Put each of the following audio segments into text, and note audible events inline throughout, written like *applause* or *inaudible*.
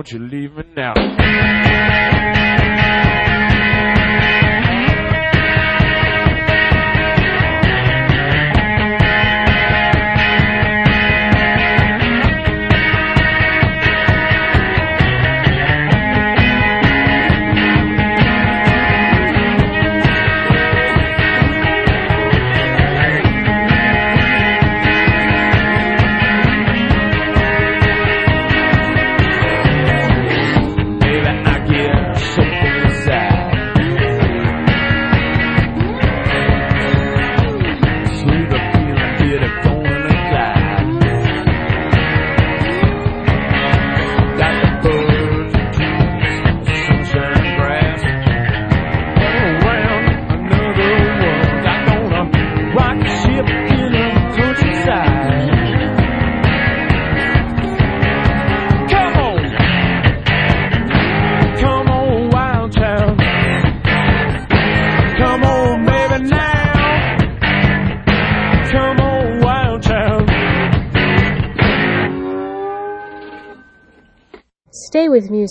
oggi lì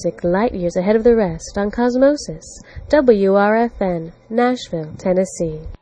music light years ahead of the rest on Cosmosis, WRFN, Nashville, Tennessee.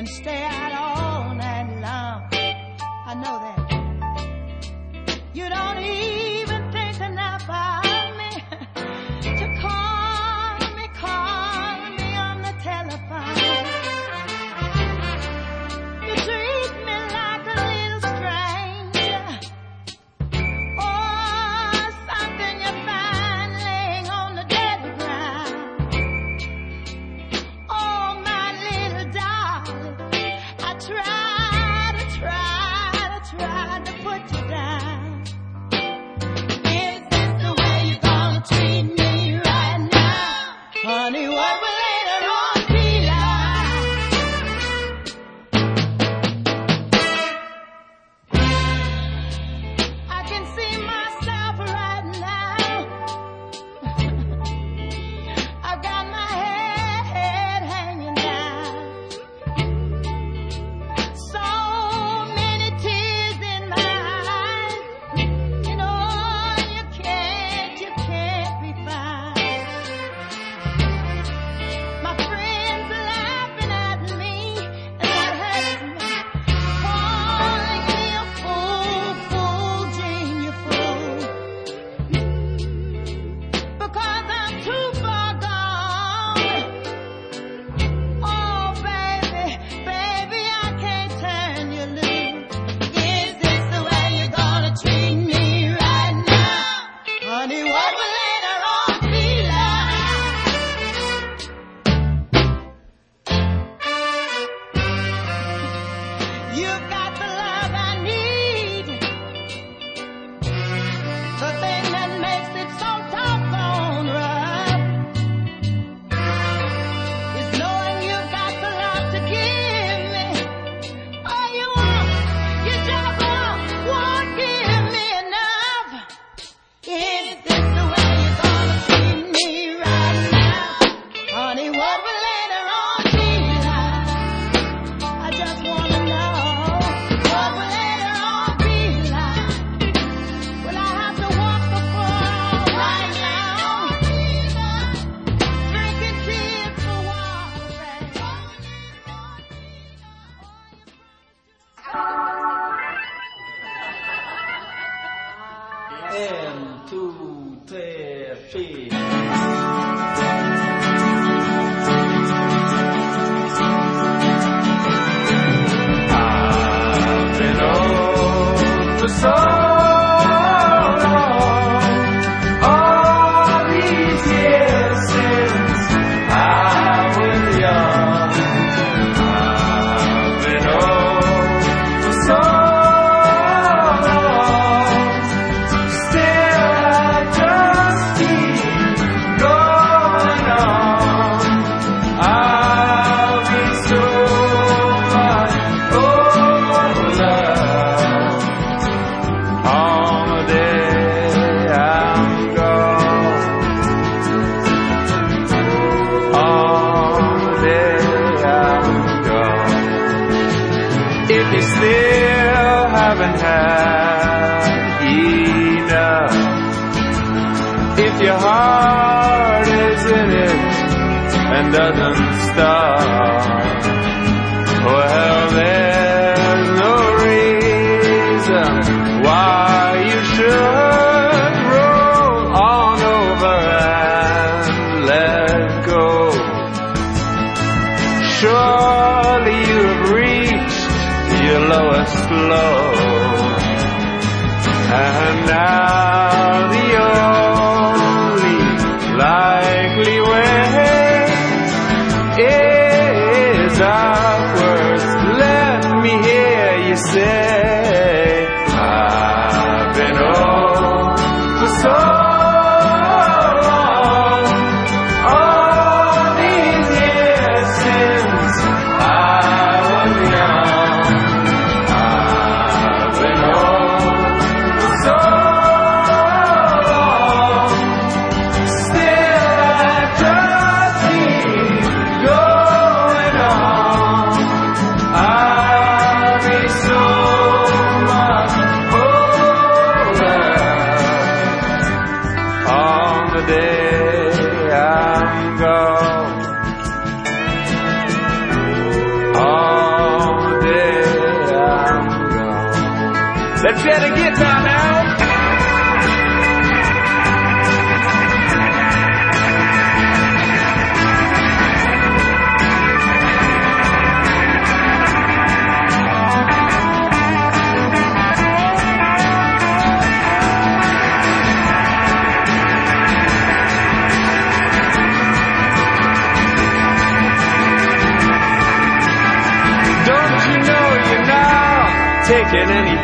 and stay out all night long. I know that. You don't even think enough about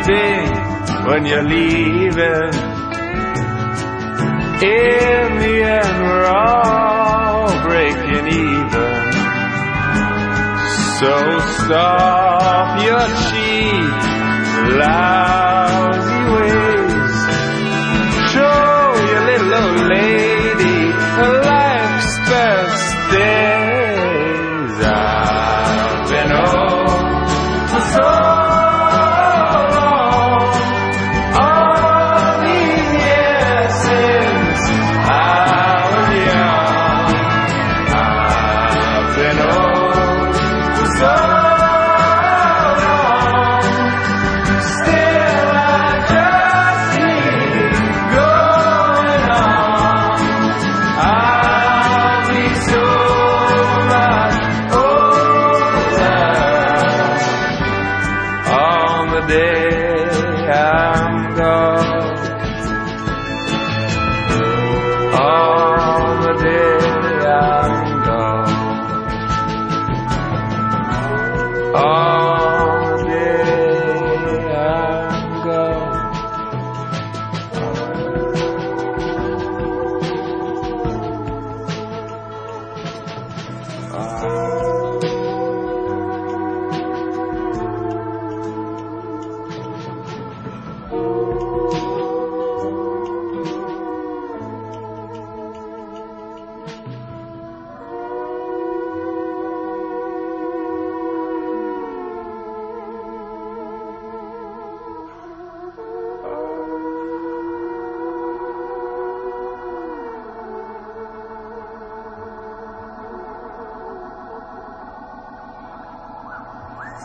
empty when you're leaving. In the end, we're all breaking even. So stop your cheat loud.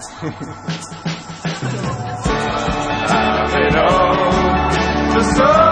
*laughs* I've been on the sun.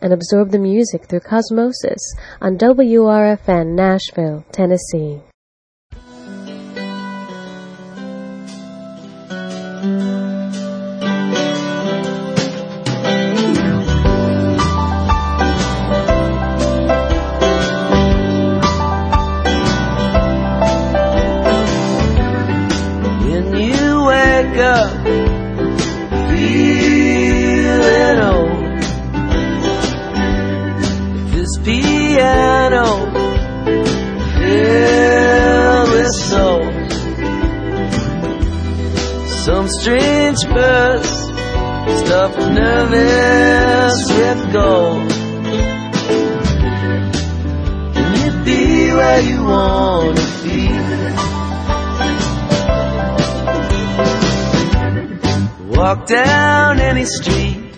and absorb the music through Cosmosis on WRFN Nashville, Tennessee. up nervous with gold. Can you be where you wanna be? Walk down any street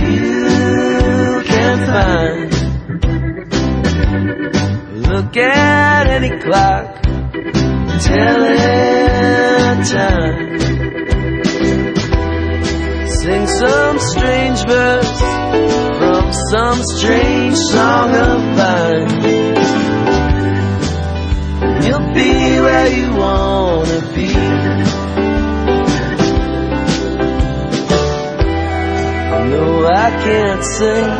you can find. Look at any clock, tell it time some strange verse from some strange song of mine. You'll be where you wanna be. No, I can't sing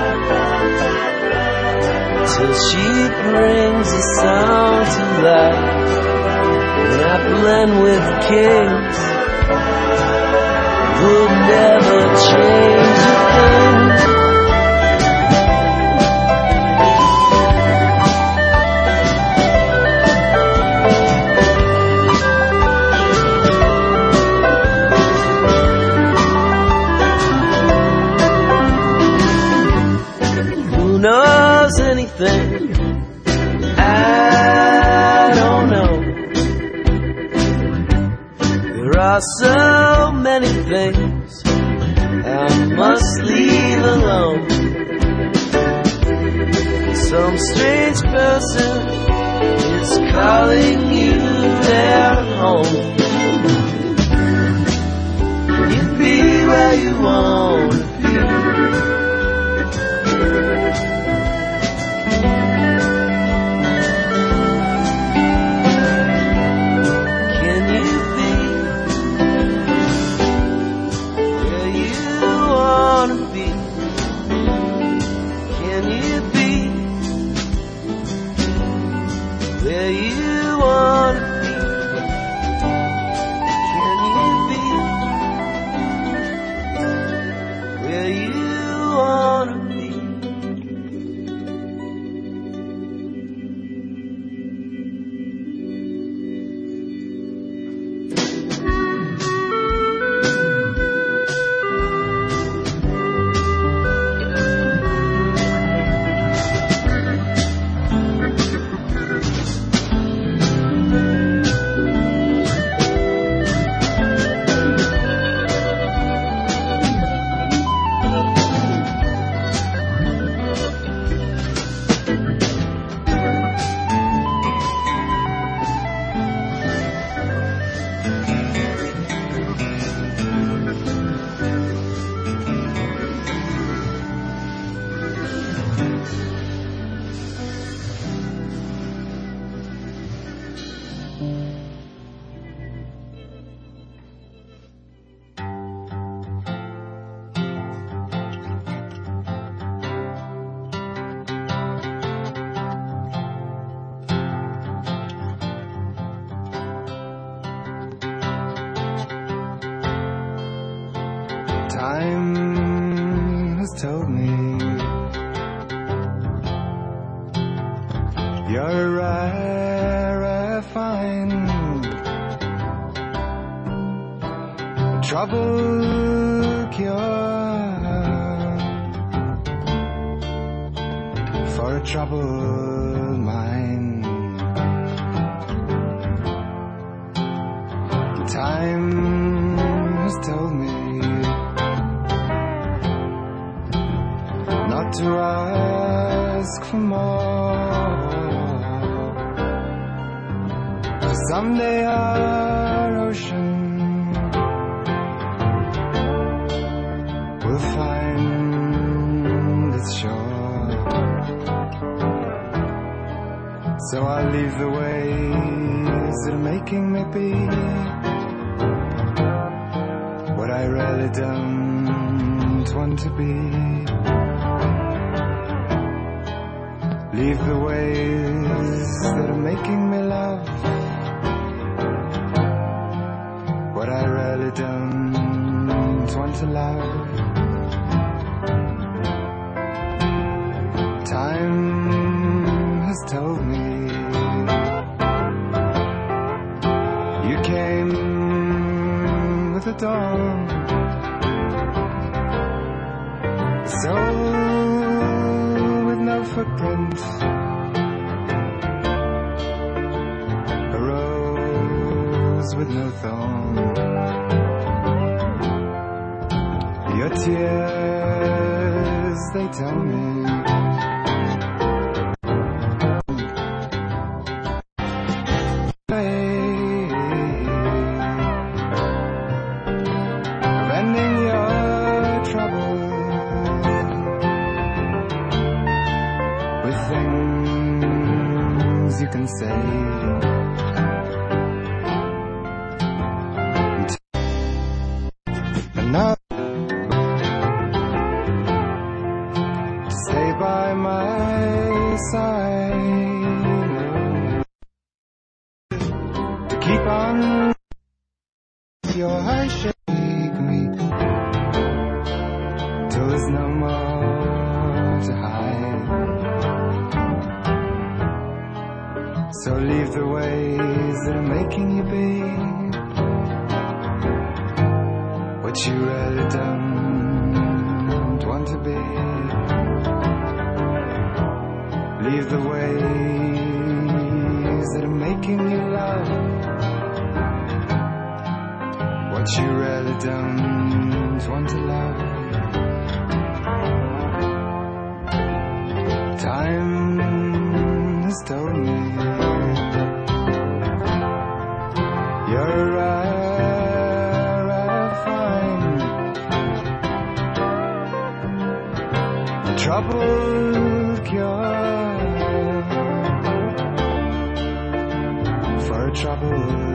till she brings a sound to life. And I blend with kings never change. For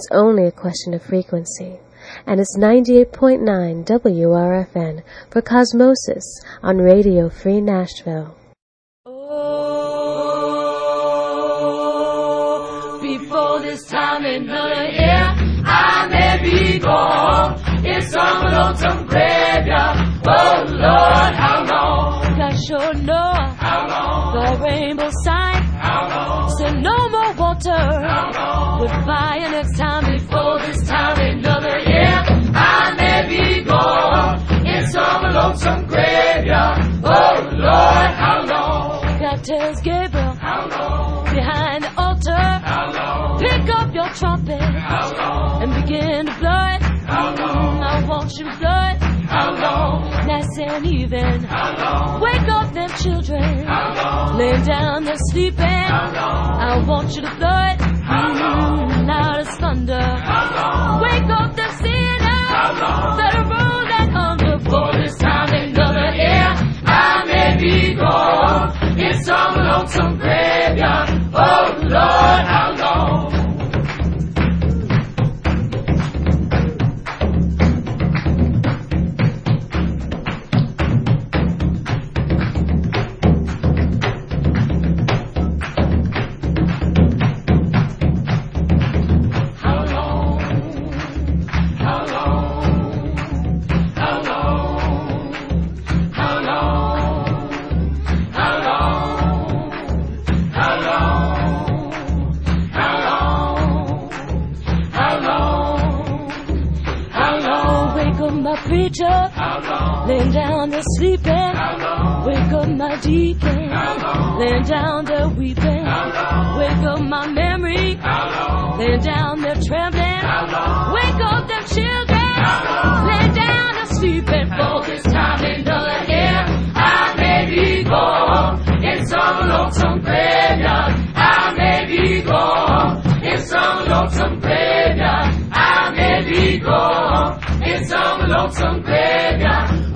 It's only a question of frequency. And it's 98.9 WRFN for Cosmosis on Radio Free Nashville. Oh, before this time in another year, I may be gone in some lonesome graveyard. Oh Lord, how long? I sure know How long? the rainbow sign water. How long? Goodbye next time before this time another year, I may be gone in some lonesome graveyard. Oh Lord, how long? Tells Gabriel How long? behind the altar, How long? pick up your trumpet How long? and begin to blow it. How long? I want you to blow it How long? And even. Wake up them children, How long? laying down they're sleeping. I want you to blow it How long? loud as thunder. How long? Wake up them sinners How long? that are and under. For this time another year, I may be gone in some lonesome graveyard. Oh Lord, how laying down they're sleeping. How long? Wake up my deacon, How long? laying down they're weeping. How long? Wake up my memory, How long? laying down they're trembling. How long? Wake up them children, laying down they're sleeping. For this time another year, I may be gone in some lonesome graveyard. I may be gone in some lonesome graveyard. I may be gone in some lonesome graveyard.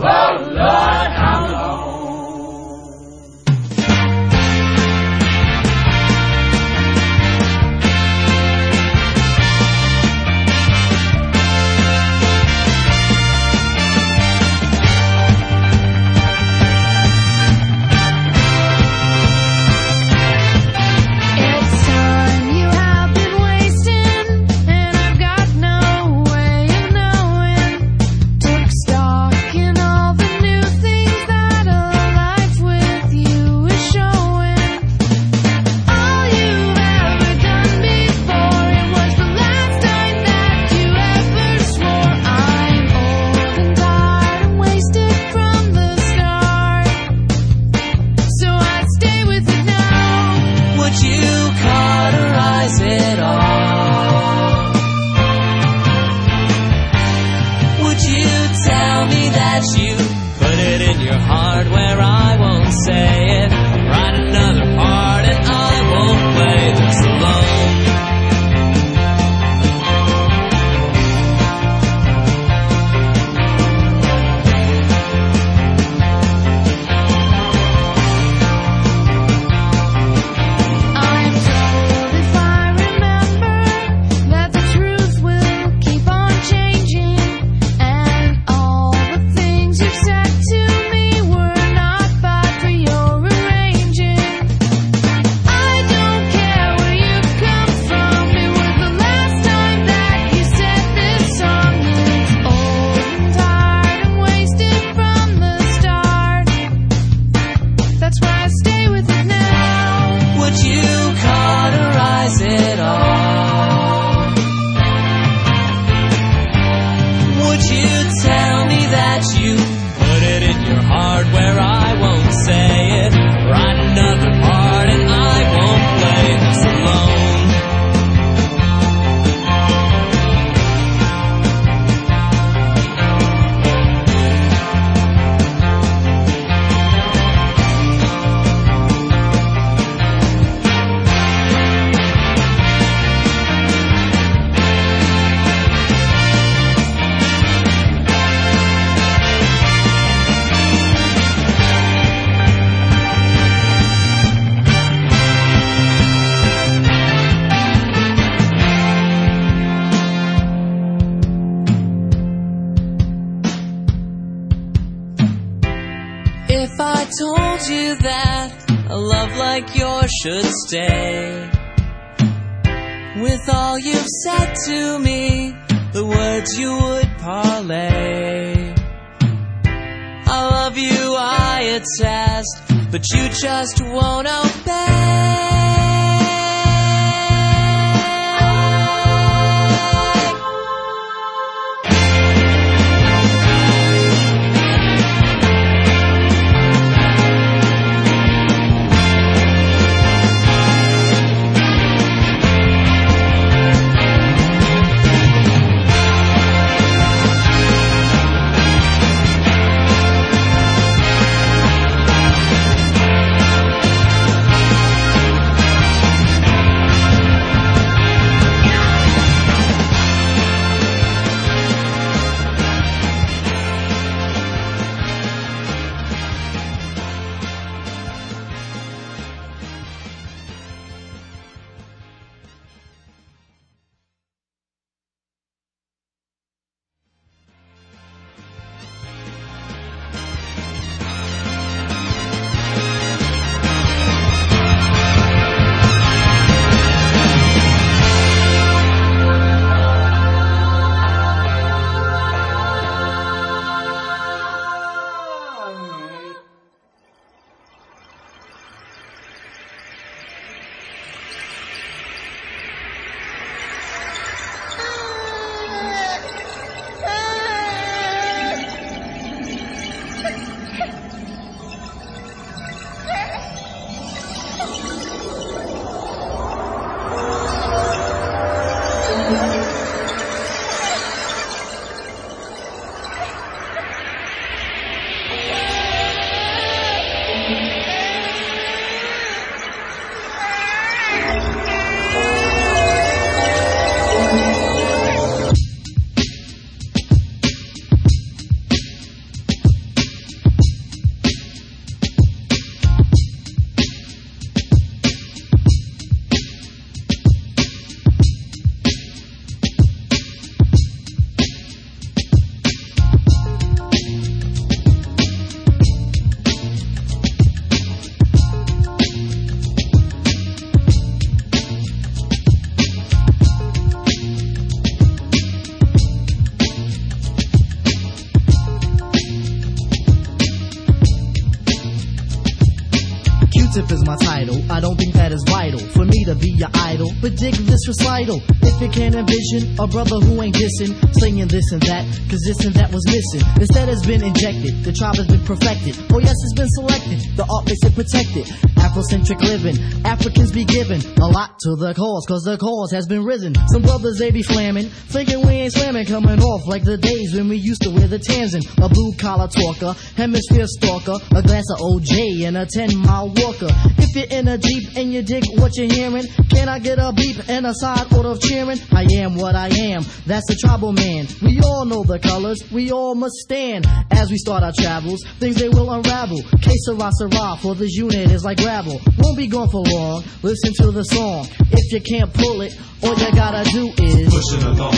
Q-tip is my title. I don't think that is vital for me to be your idol. But dig this recital. If you can't envision a brother who ain't dissing, singing this and that, cause this and that was missing. Instead it's been injected, the tribe has been perfected. Oh yes, it's been selected, the art makes it protected. Afrocentric living, Africans be given a lot to the cause, cause the cause has been risen. Some brothers they be flamming, thinking we ain't slamming, coming off like the days when we used to wear the Tanzan. A blue collar talker, hemisphere stalker, a glass of OJ and a 10 mile walker. If you're in a Jeep and you dig what you're hearing, can I get a beep and a side order of cheering? I am what I am, that's the tribal man. We all know the colors, we all must stand. As we start our travels, things they will unravel. Que sera, sera, for this unit is like gravel. Won't be gone for long, listen to the song. If you can't pull it, all you gotta do is Push it along,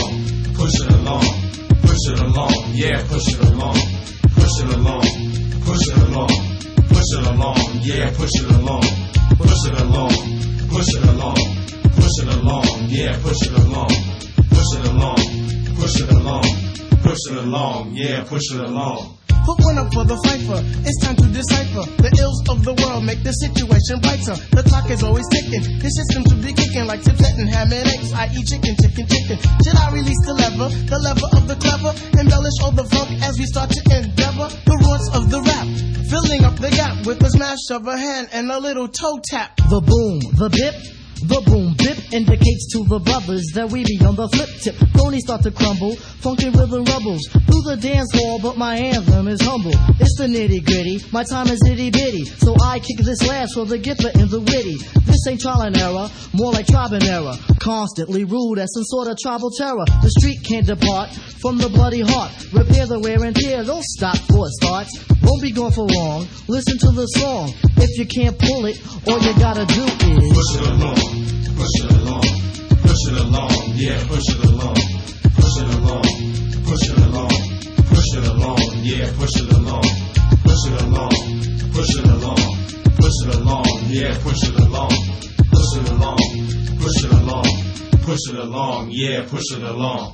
push it along, push it along, yeah, push it along, push it along, push it along, push it along, yeah, push it along, push it along, push it along, push it along, yeah, push it along, push it along, push it along, push it along, yeah, push it along. Put one up for the cipher. It's time to decipher. The ills of the world make the situation brighter. The clock is always ticking. The system to be kicking like tips and ham and eggs. I eat chicken, chicken, chicken. Should I release the lever? The lever of the clever. Embellish all the funk as we start to endeavor. The roots of the rap. Filling up the gap with a smash of a hand and a little toe tap. The boom, the bip, the boom bip indicates to the brothers that we be on the flip tip. Cronies start to crumble, funky rhythm rubbles through the dance hall, but my anthem is humble. It's the nitty gritty, my time is itty bitty, so I kick this last for the gipper in the witty. This ain't trial and error, more like tribe and error. Constantly ruled as some sort of tribal terror. The street can't depart from the bloody heart. Repair the wear and tear, don't stop for it starts. Won't be gone for long. Listen to the song. If you can't pull it, all you gotta do is Push it along, push it along, along, push it along, yeah, push it along, push it along, push it along, push it along, yeah, push it along, push it along, push it along, push it along, yeah, push it along, push it along, push it along, push it along, yeah, push it along.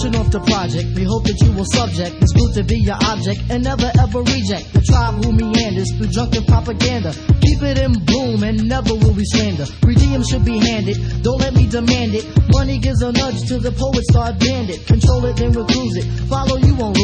Launching off the project, we hope that you will subject this food to be your object and never ever reject the tribe who meanders through drunken propaganda. Keep it in bloom and never will we slander. Redeem should be handed, don't let me demand it. Money gives a nudge to the poet, start bandit. Control it, then recluse it. Follow, you won't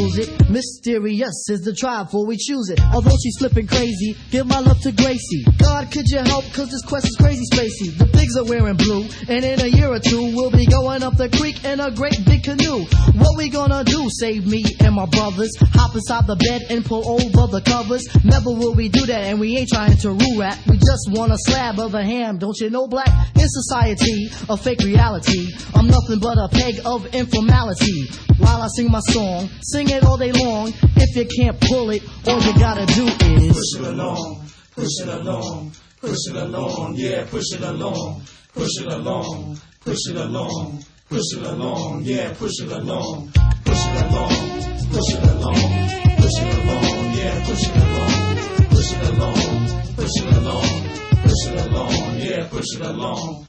Mysterious is the tribe, for we choose it. Although she's flipping crazy, give my love to Gracie. God, could you help? Cause this quest is crazy spacey. The pigs are wearing blue, and in a year or two, we'll be going up the creek in a great big canoe. What we gonna do? Save me and my brothers. Hop inside the bed and pull over the covers. Never will we do that, and we ain't trying to rule rap. We just want a slab of a ham, don't you know, black? In society, a fake reality. I'm nothing but a peg of informality. While I sing my song, sing it all day long. If you can't pull it, all you gotta do is push it along, push it along, push it along, yeah, push it along, push it along, push it along, push it along, yeah, push it along, push it along, push it along, push it along, yeah, push it along, push it along, push it along, push it along, yeah, push it along.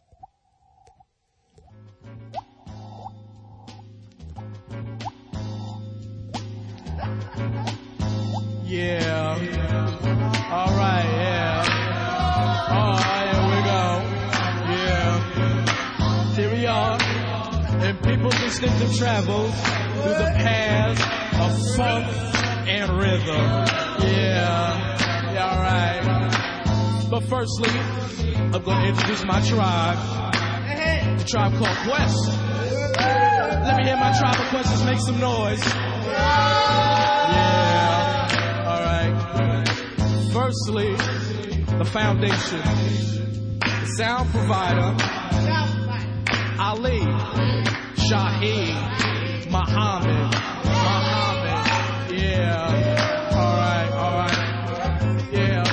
Instinctive travels through the paths of funk and rhythm. Yeah. Yeah, all right. But firstly, I'm going to introduce my tribe. The tribe called Quest. Let me hear my tribe of Questers make some noise. Yeah. All right. Firstly, the foundation, the sound provider, Ali, Shaheed, Muhammad, Muhammad. Yeah. All right. All right. Yeah.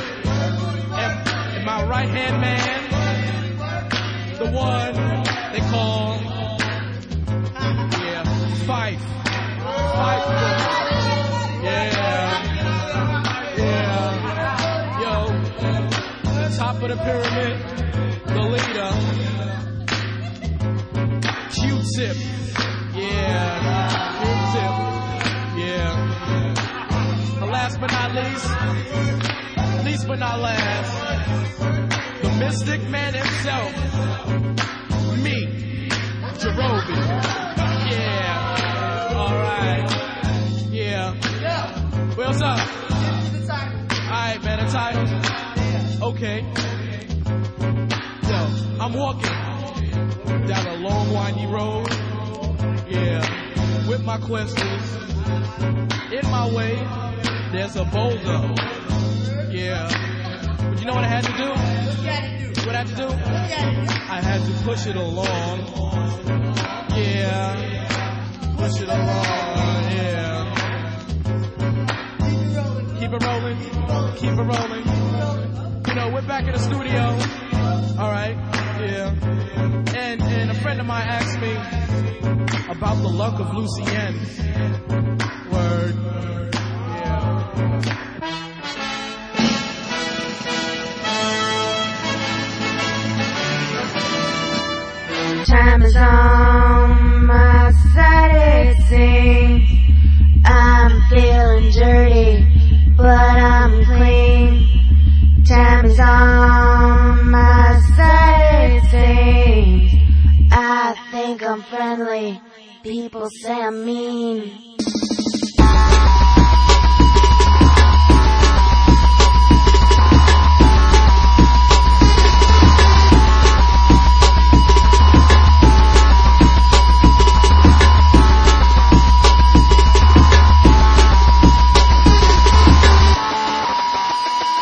And, and my right hand man, the one they call, yeah, Phife. Phife. Yeah. Yeah. Yo. Top of the pyramid. The leader. Q-tip. Yeah. Q-tip. Yeah. And last but not least. Least but not last. The mystic man himself. Me. Jarobi. Yeah. Alright. Yeah. What's up? Alright, man, the title. Okay. Yo, I'm walking down a long, windy road. Yeah, with my questions. In my way, there's a boulder. Yeah. But you know what I had to do? What I had to do? I had to push it along. Yeah. Push it along. Yeah. Keep it rolling. Keep it rolling. You know, we're back in the studio. All right. Yeah. And and a friend of mine asked me about the luck of Lucien. Word. Time is on my side, it seems. I'm feeling dirty, but I'm clean. Time is on my think I'm friendly. People say I'm mean.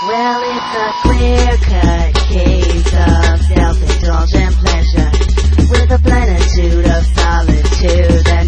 Well, it's a clear-cut case of self-indulgent pleasure a plenitude of solitude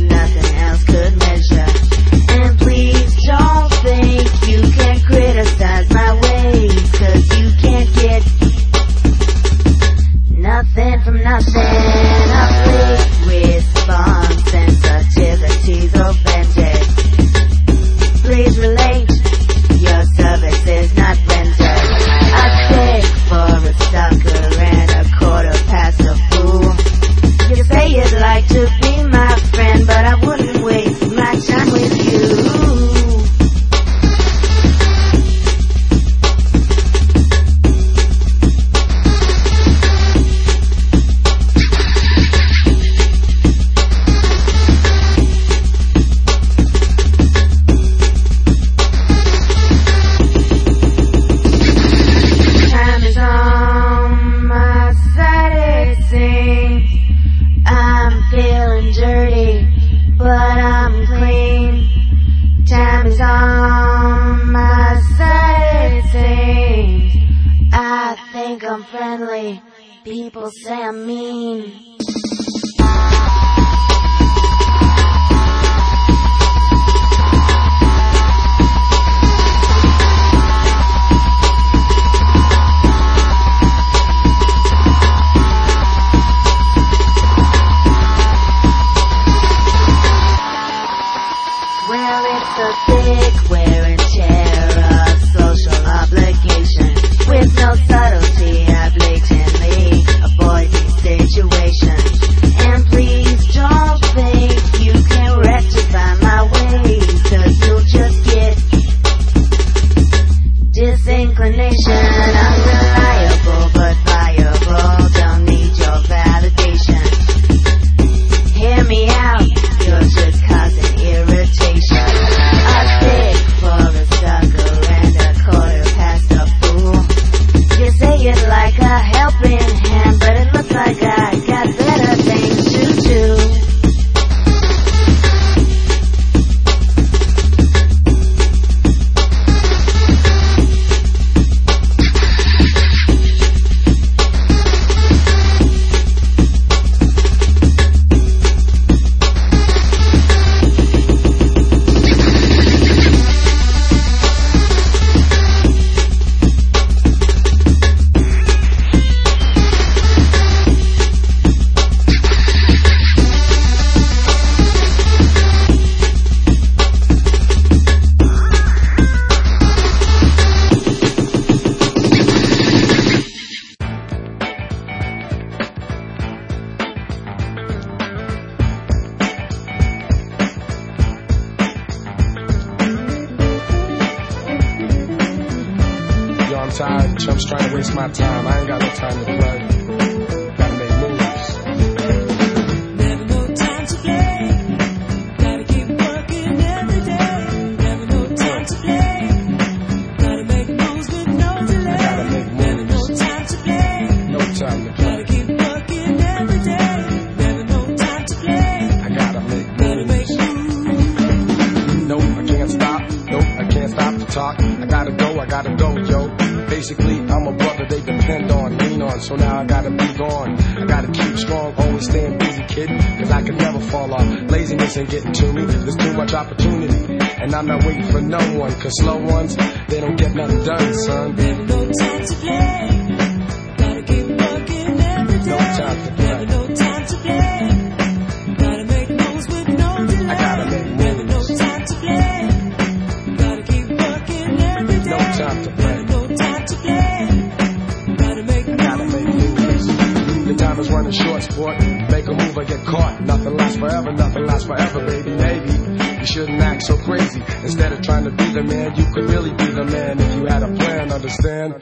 last forever, baby, maybe. You shouldn't act so crazy. Instead of trying to be the man, you could really be the man if you had a plan, understand?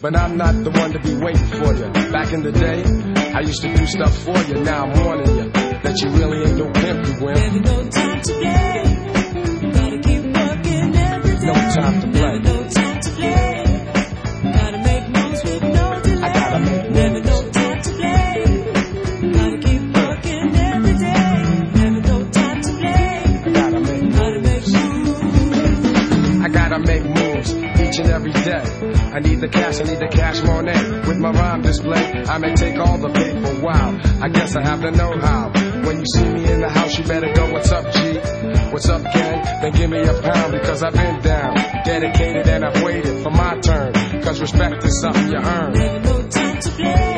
But I'm not the one to be waiting for you. Back in the day, I used to do stuff for you. Now I'm warning you that you really ain't no pimp, you wimp. No time. to keep. No time to play. I need the cash, I need the cash money. With my rhyme display, I may take all the pay. for wow. I guess I have the know how. When you see me in the house, you better go, what's up, G? What's up, gang? Then give me a pound because I've been down, dedicated, and I've waited for my turn. Cause respect is something you earn. Ain't no time to play.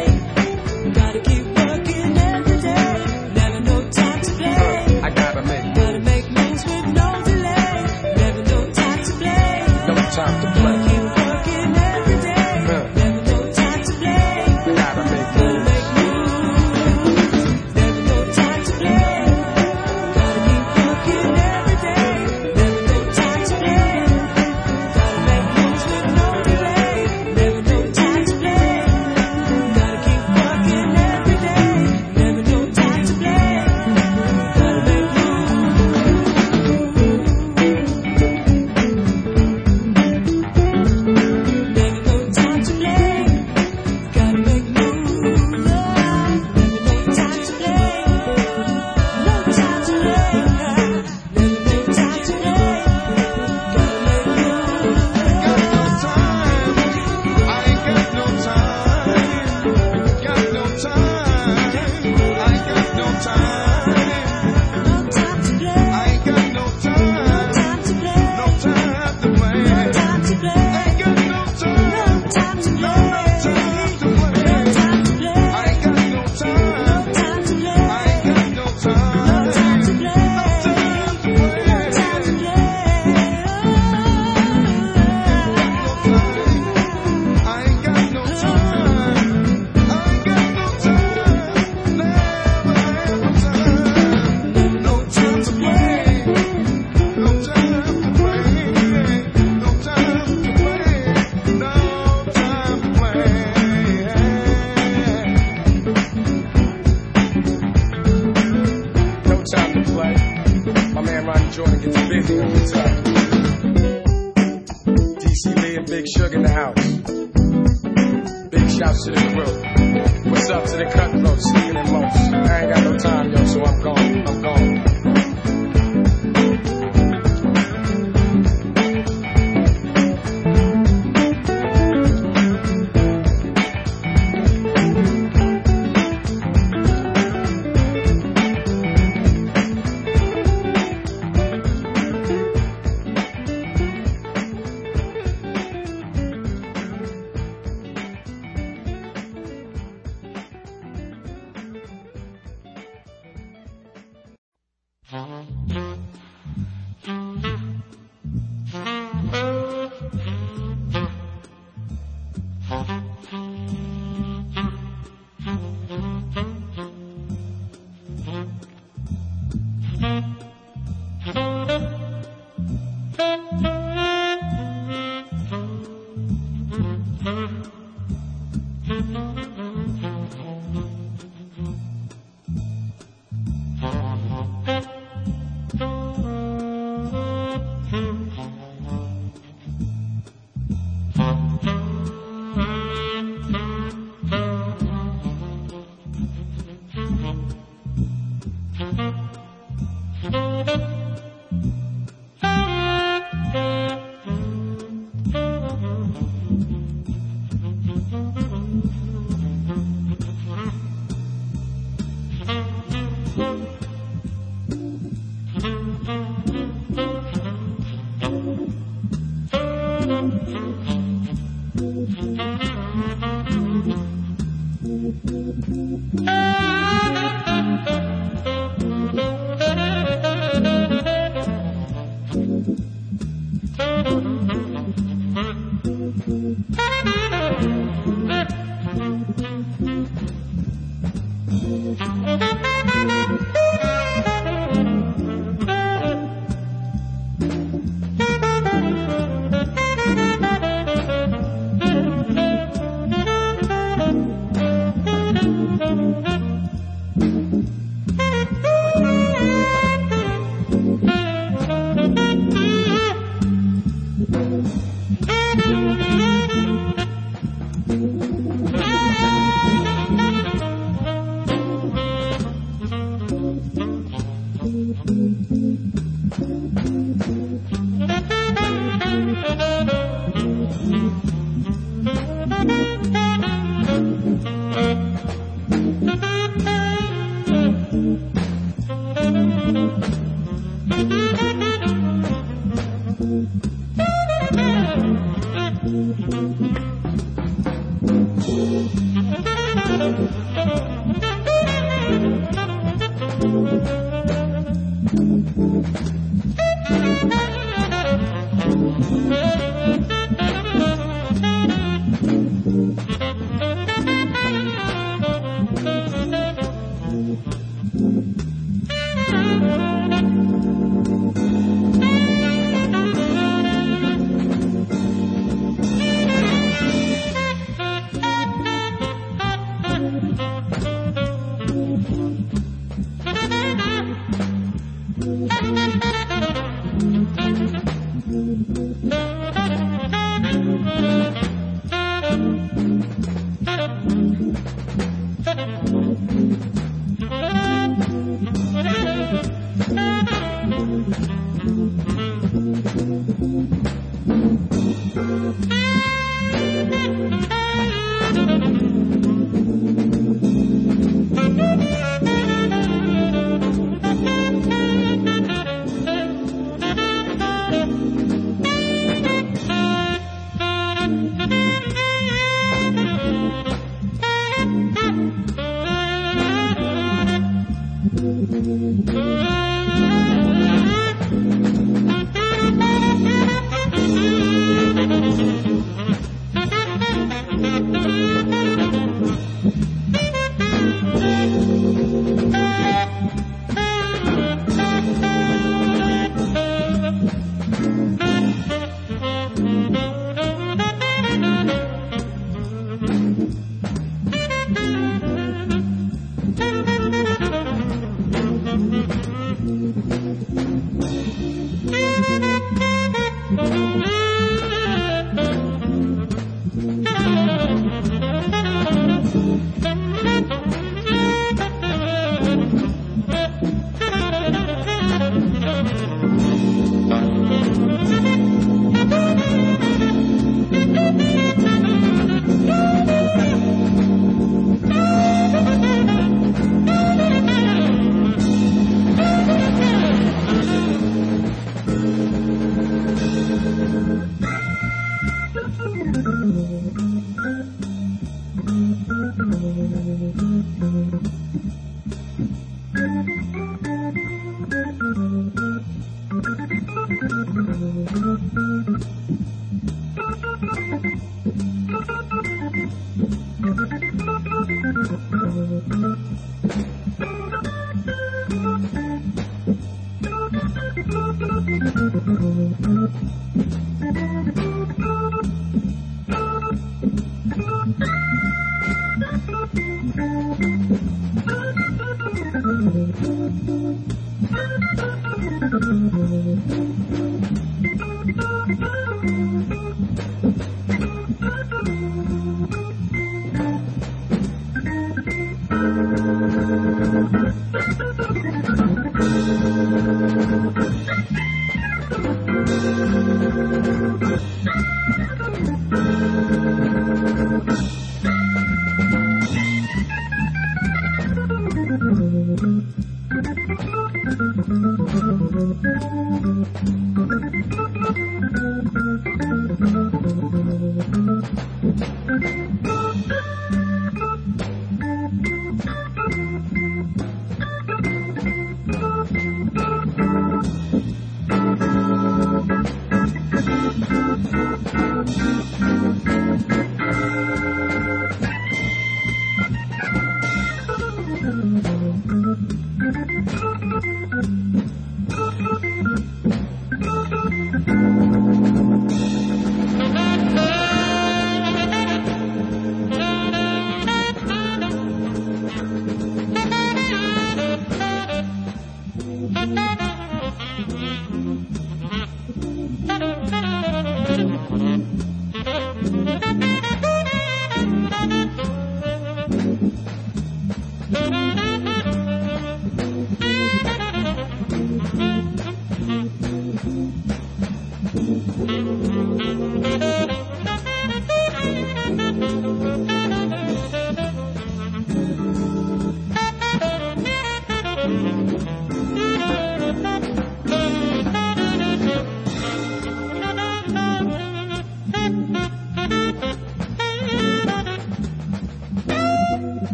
Mm-hmm.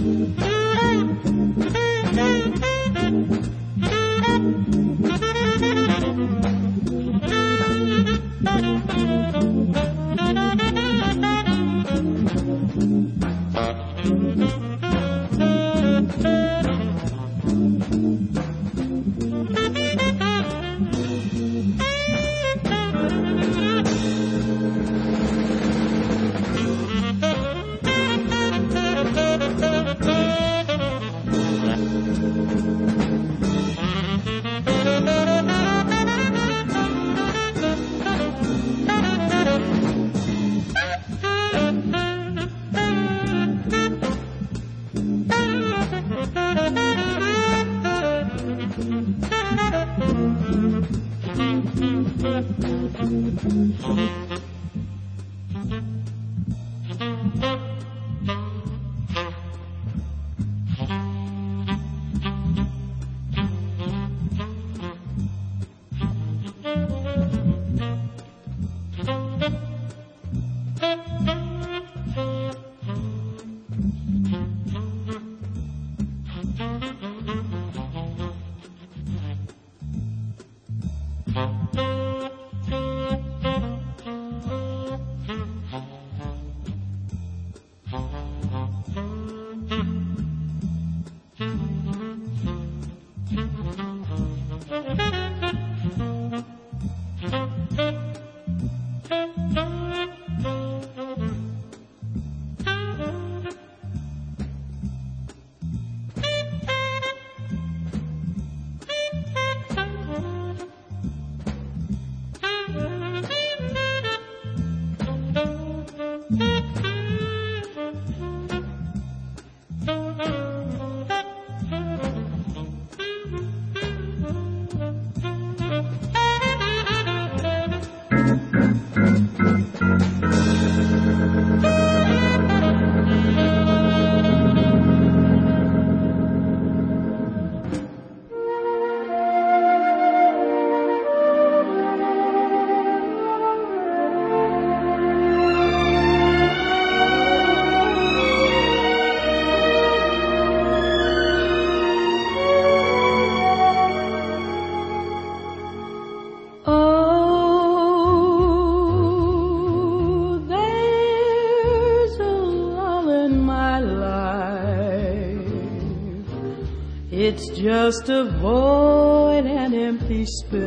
Thank you. just a void and empty space.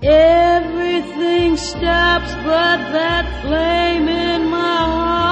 Everything stops but that flame in my heart.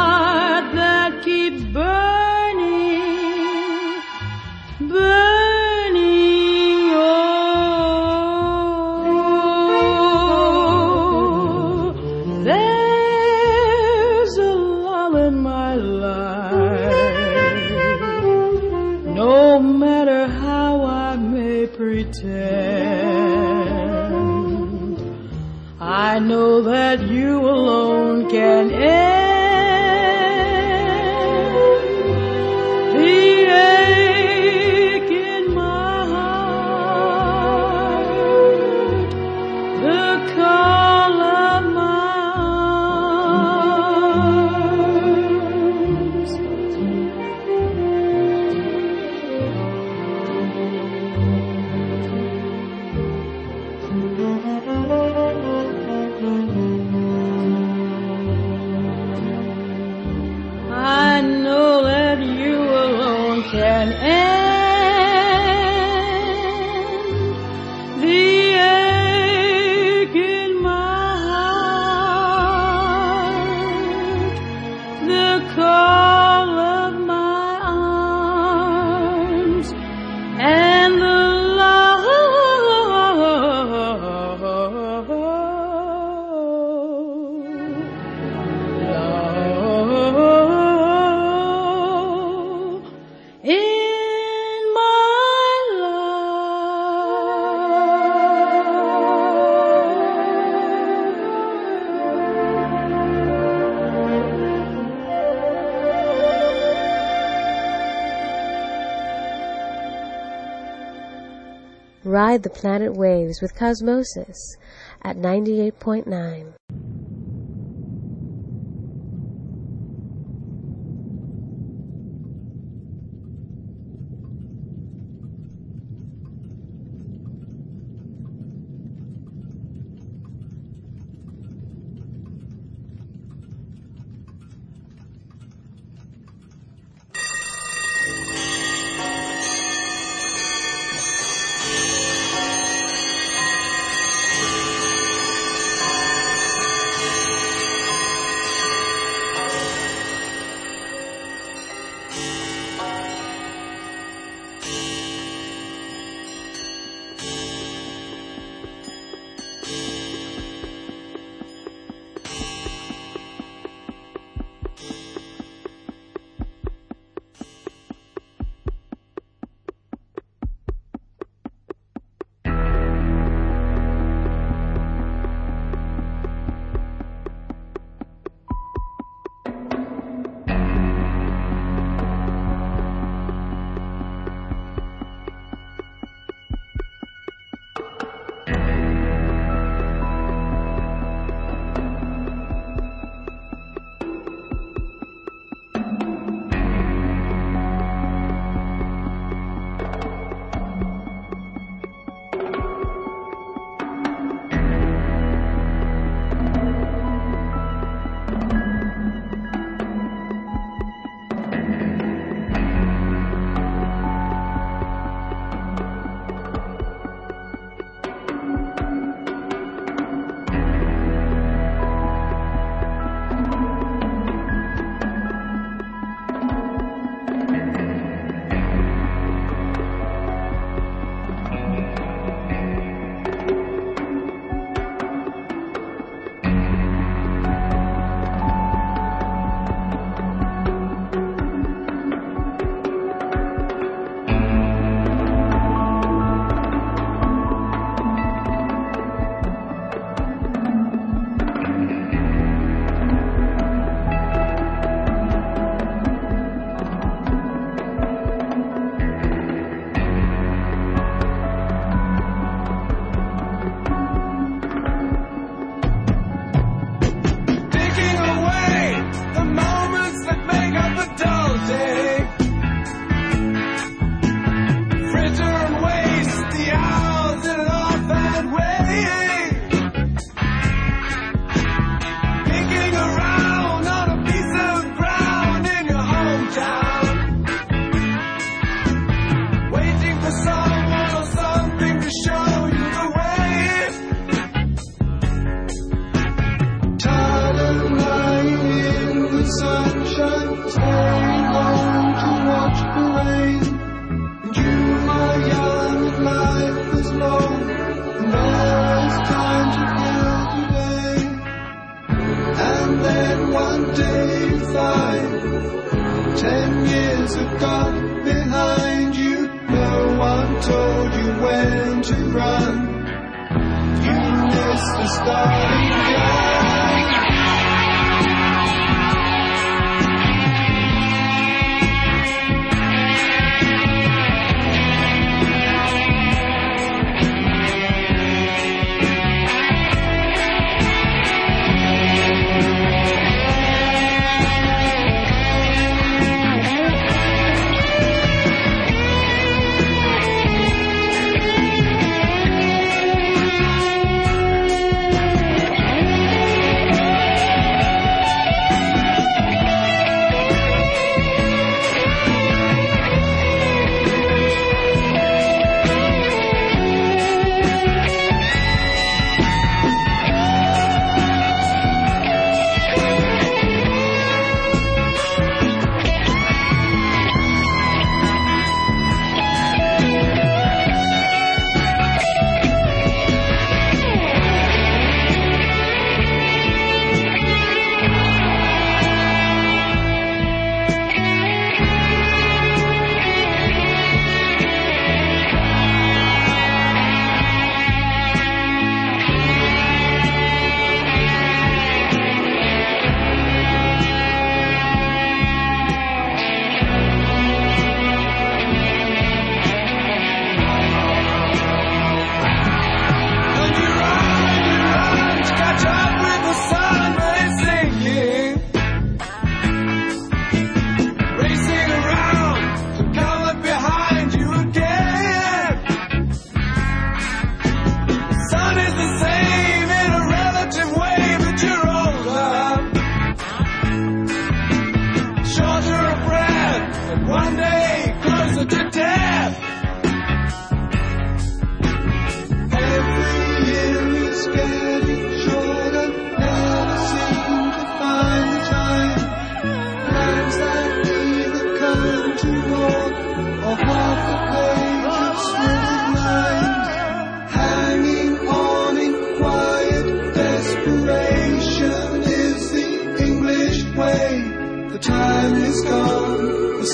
the planet waves with Cosmosis at 98.9.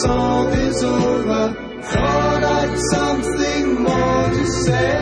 song is over. Thought I'd something more to say.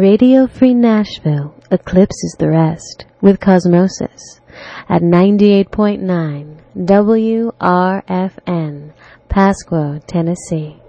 Radio Free Nashville eclipses the rest with Cosmosis at 98.9 WRFN, Pasco, Tennessee.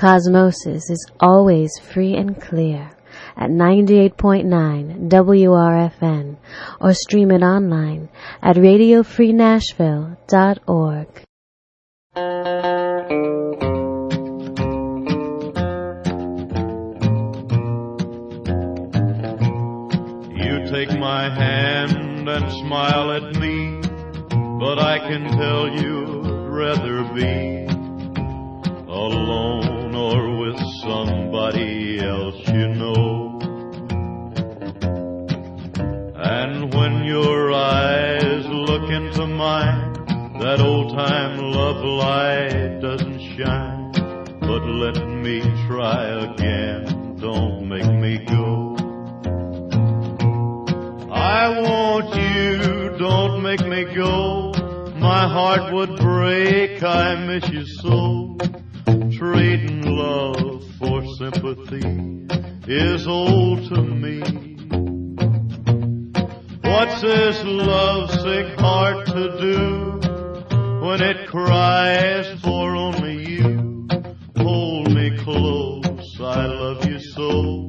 Cosmosis is always free and clear at 98.9 WRFN or stream it online at radiofreenashville.org. You take my hand and smile at me, but I can tell you'd rather be alone somebody else you know. And when your eyes look into mine, that old time love light doesn't shine. But let me try again, don't make me go. I want you, don't make me go. My heart would break, I miss you so. Trading love for sympathy is old to me. What's this lovesick heart to do when it cries for only you? Hold me close, I love you so.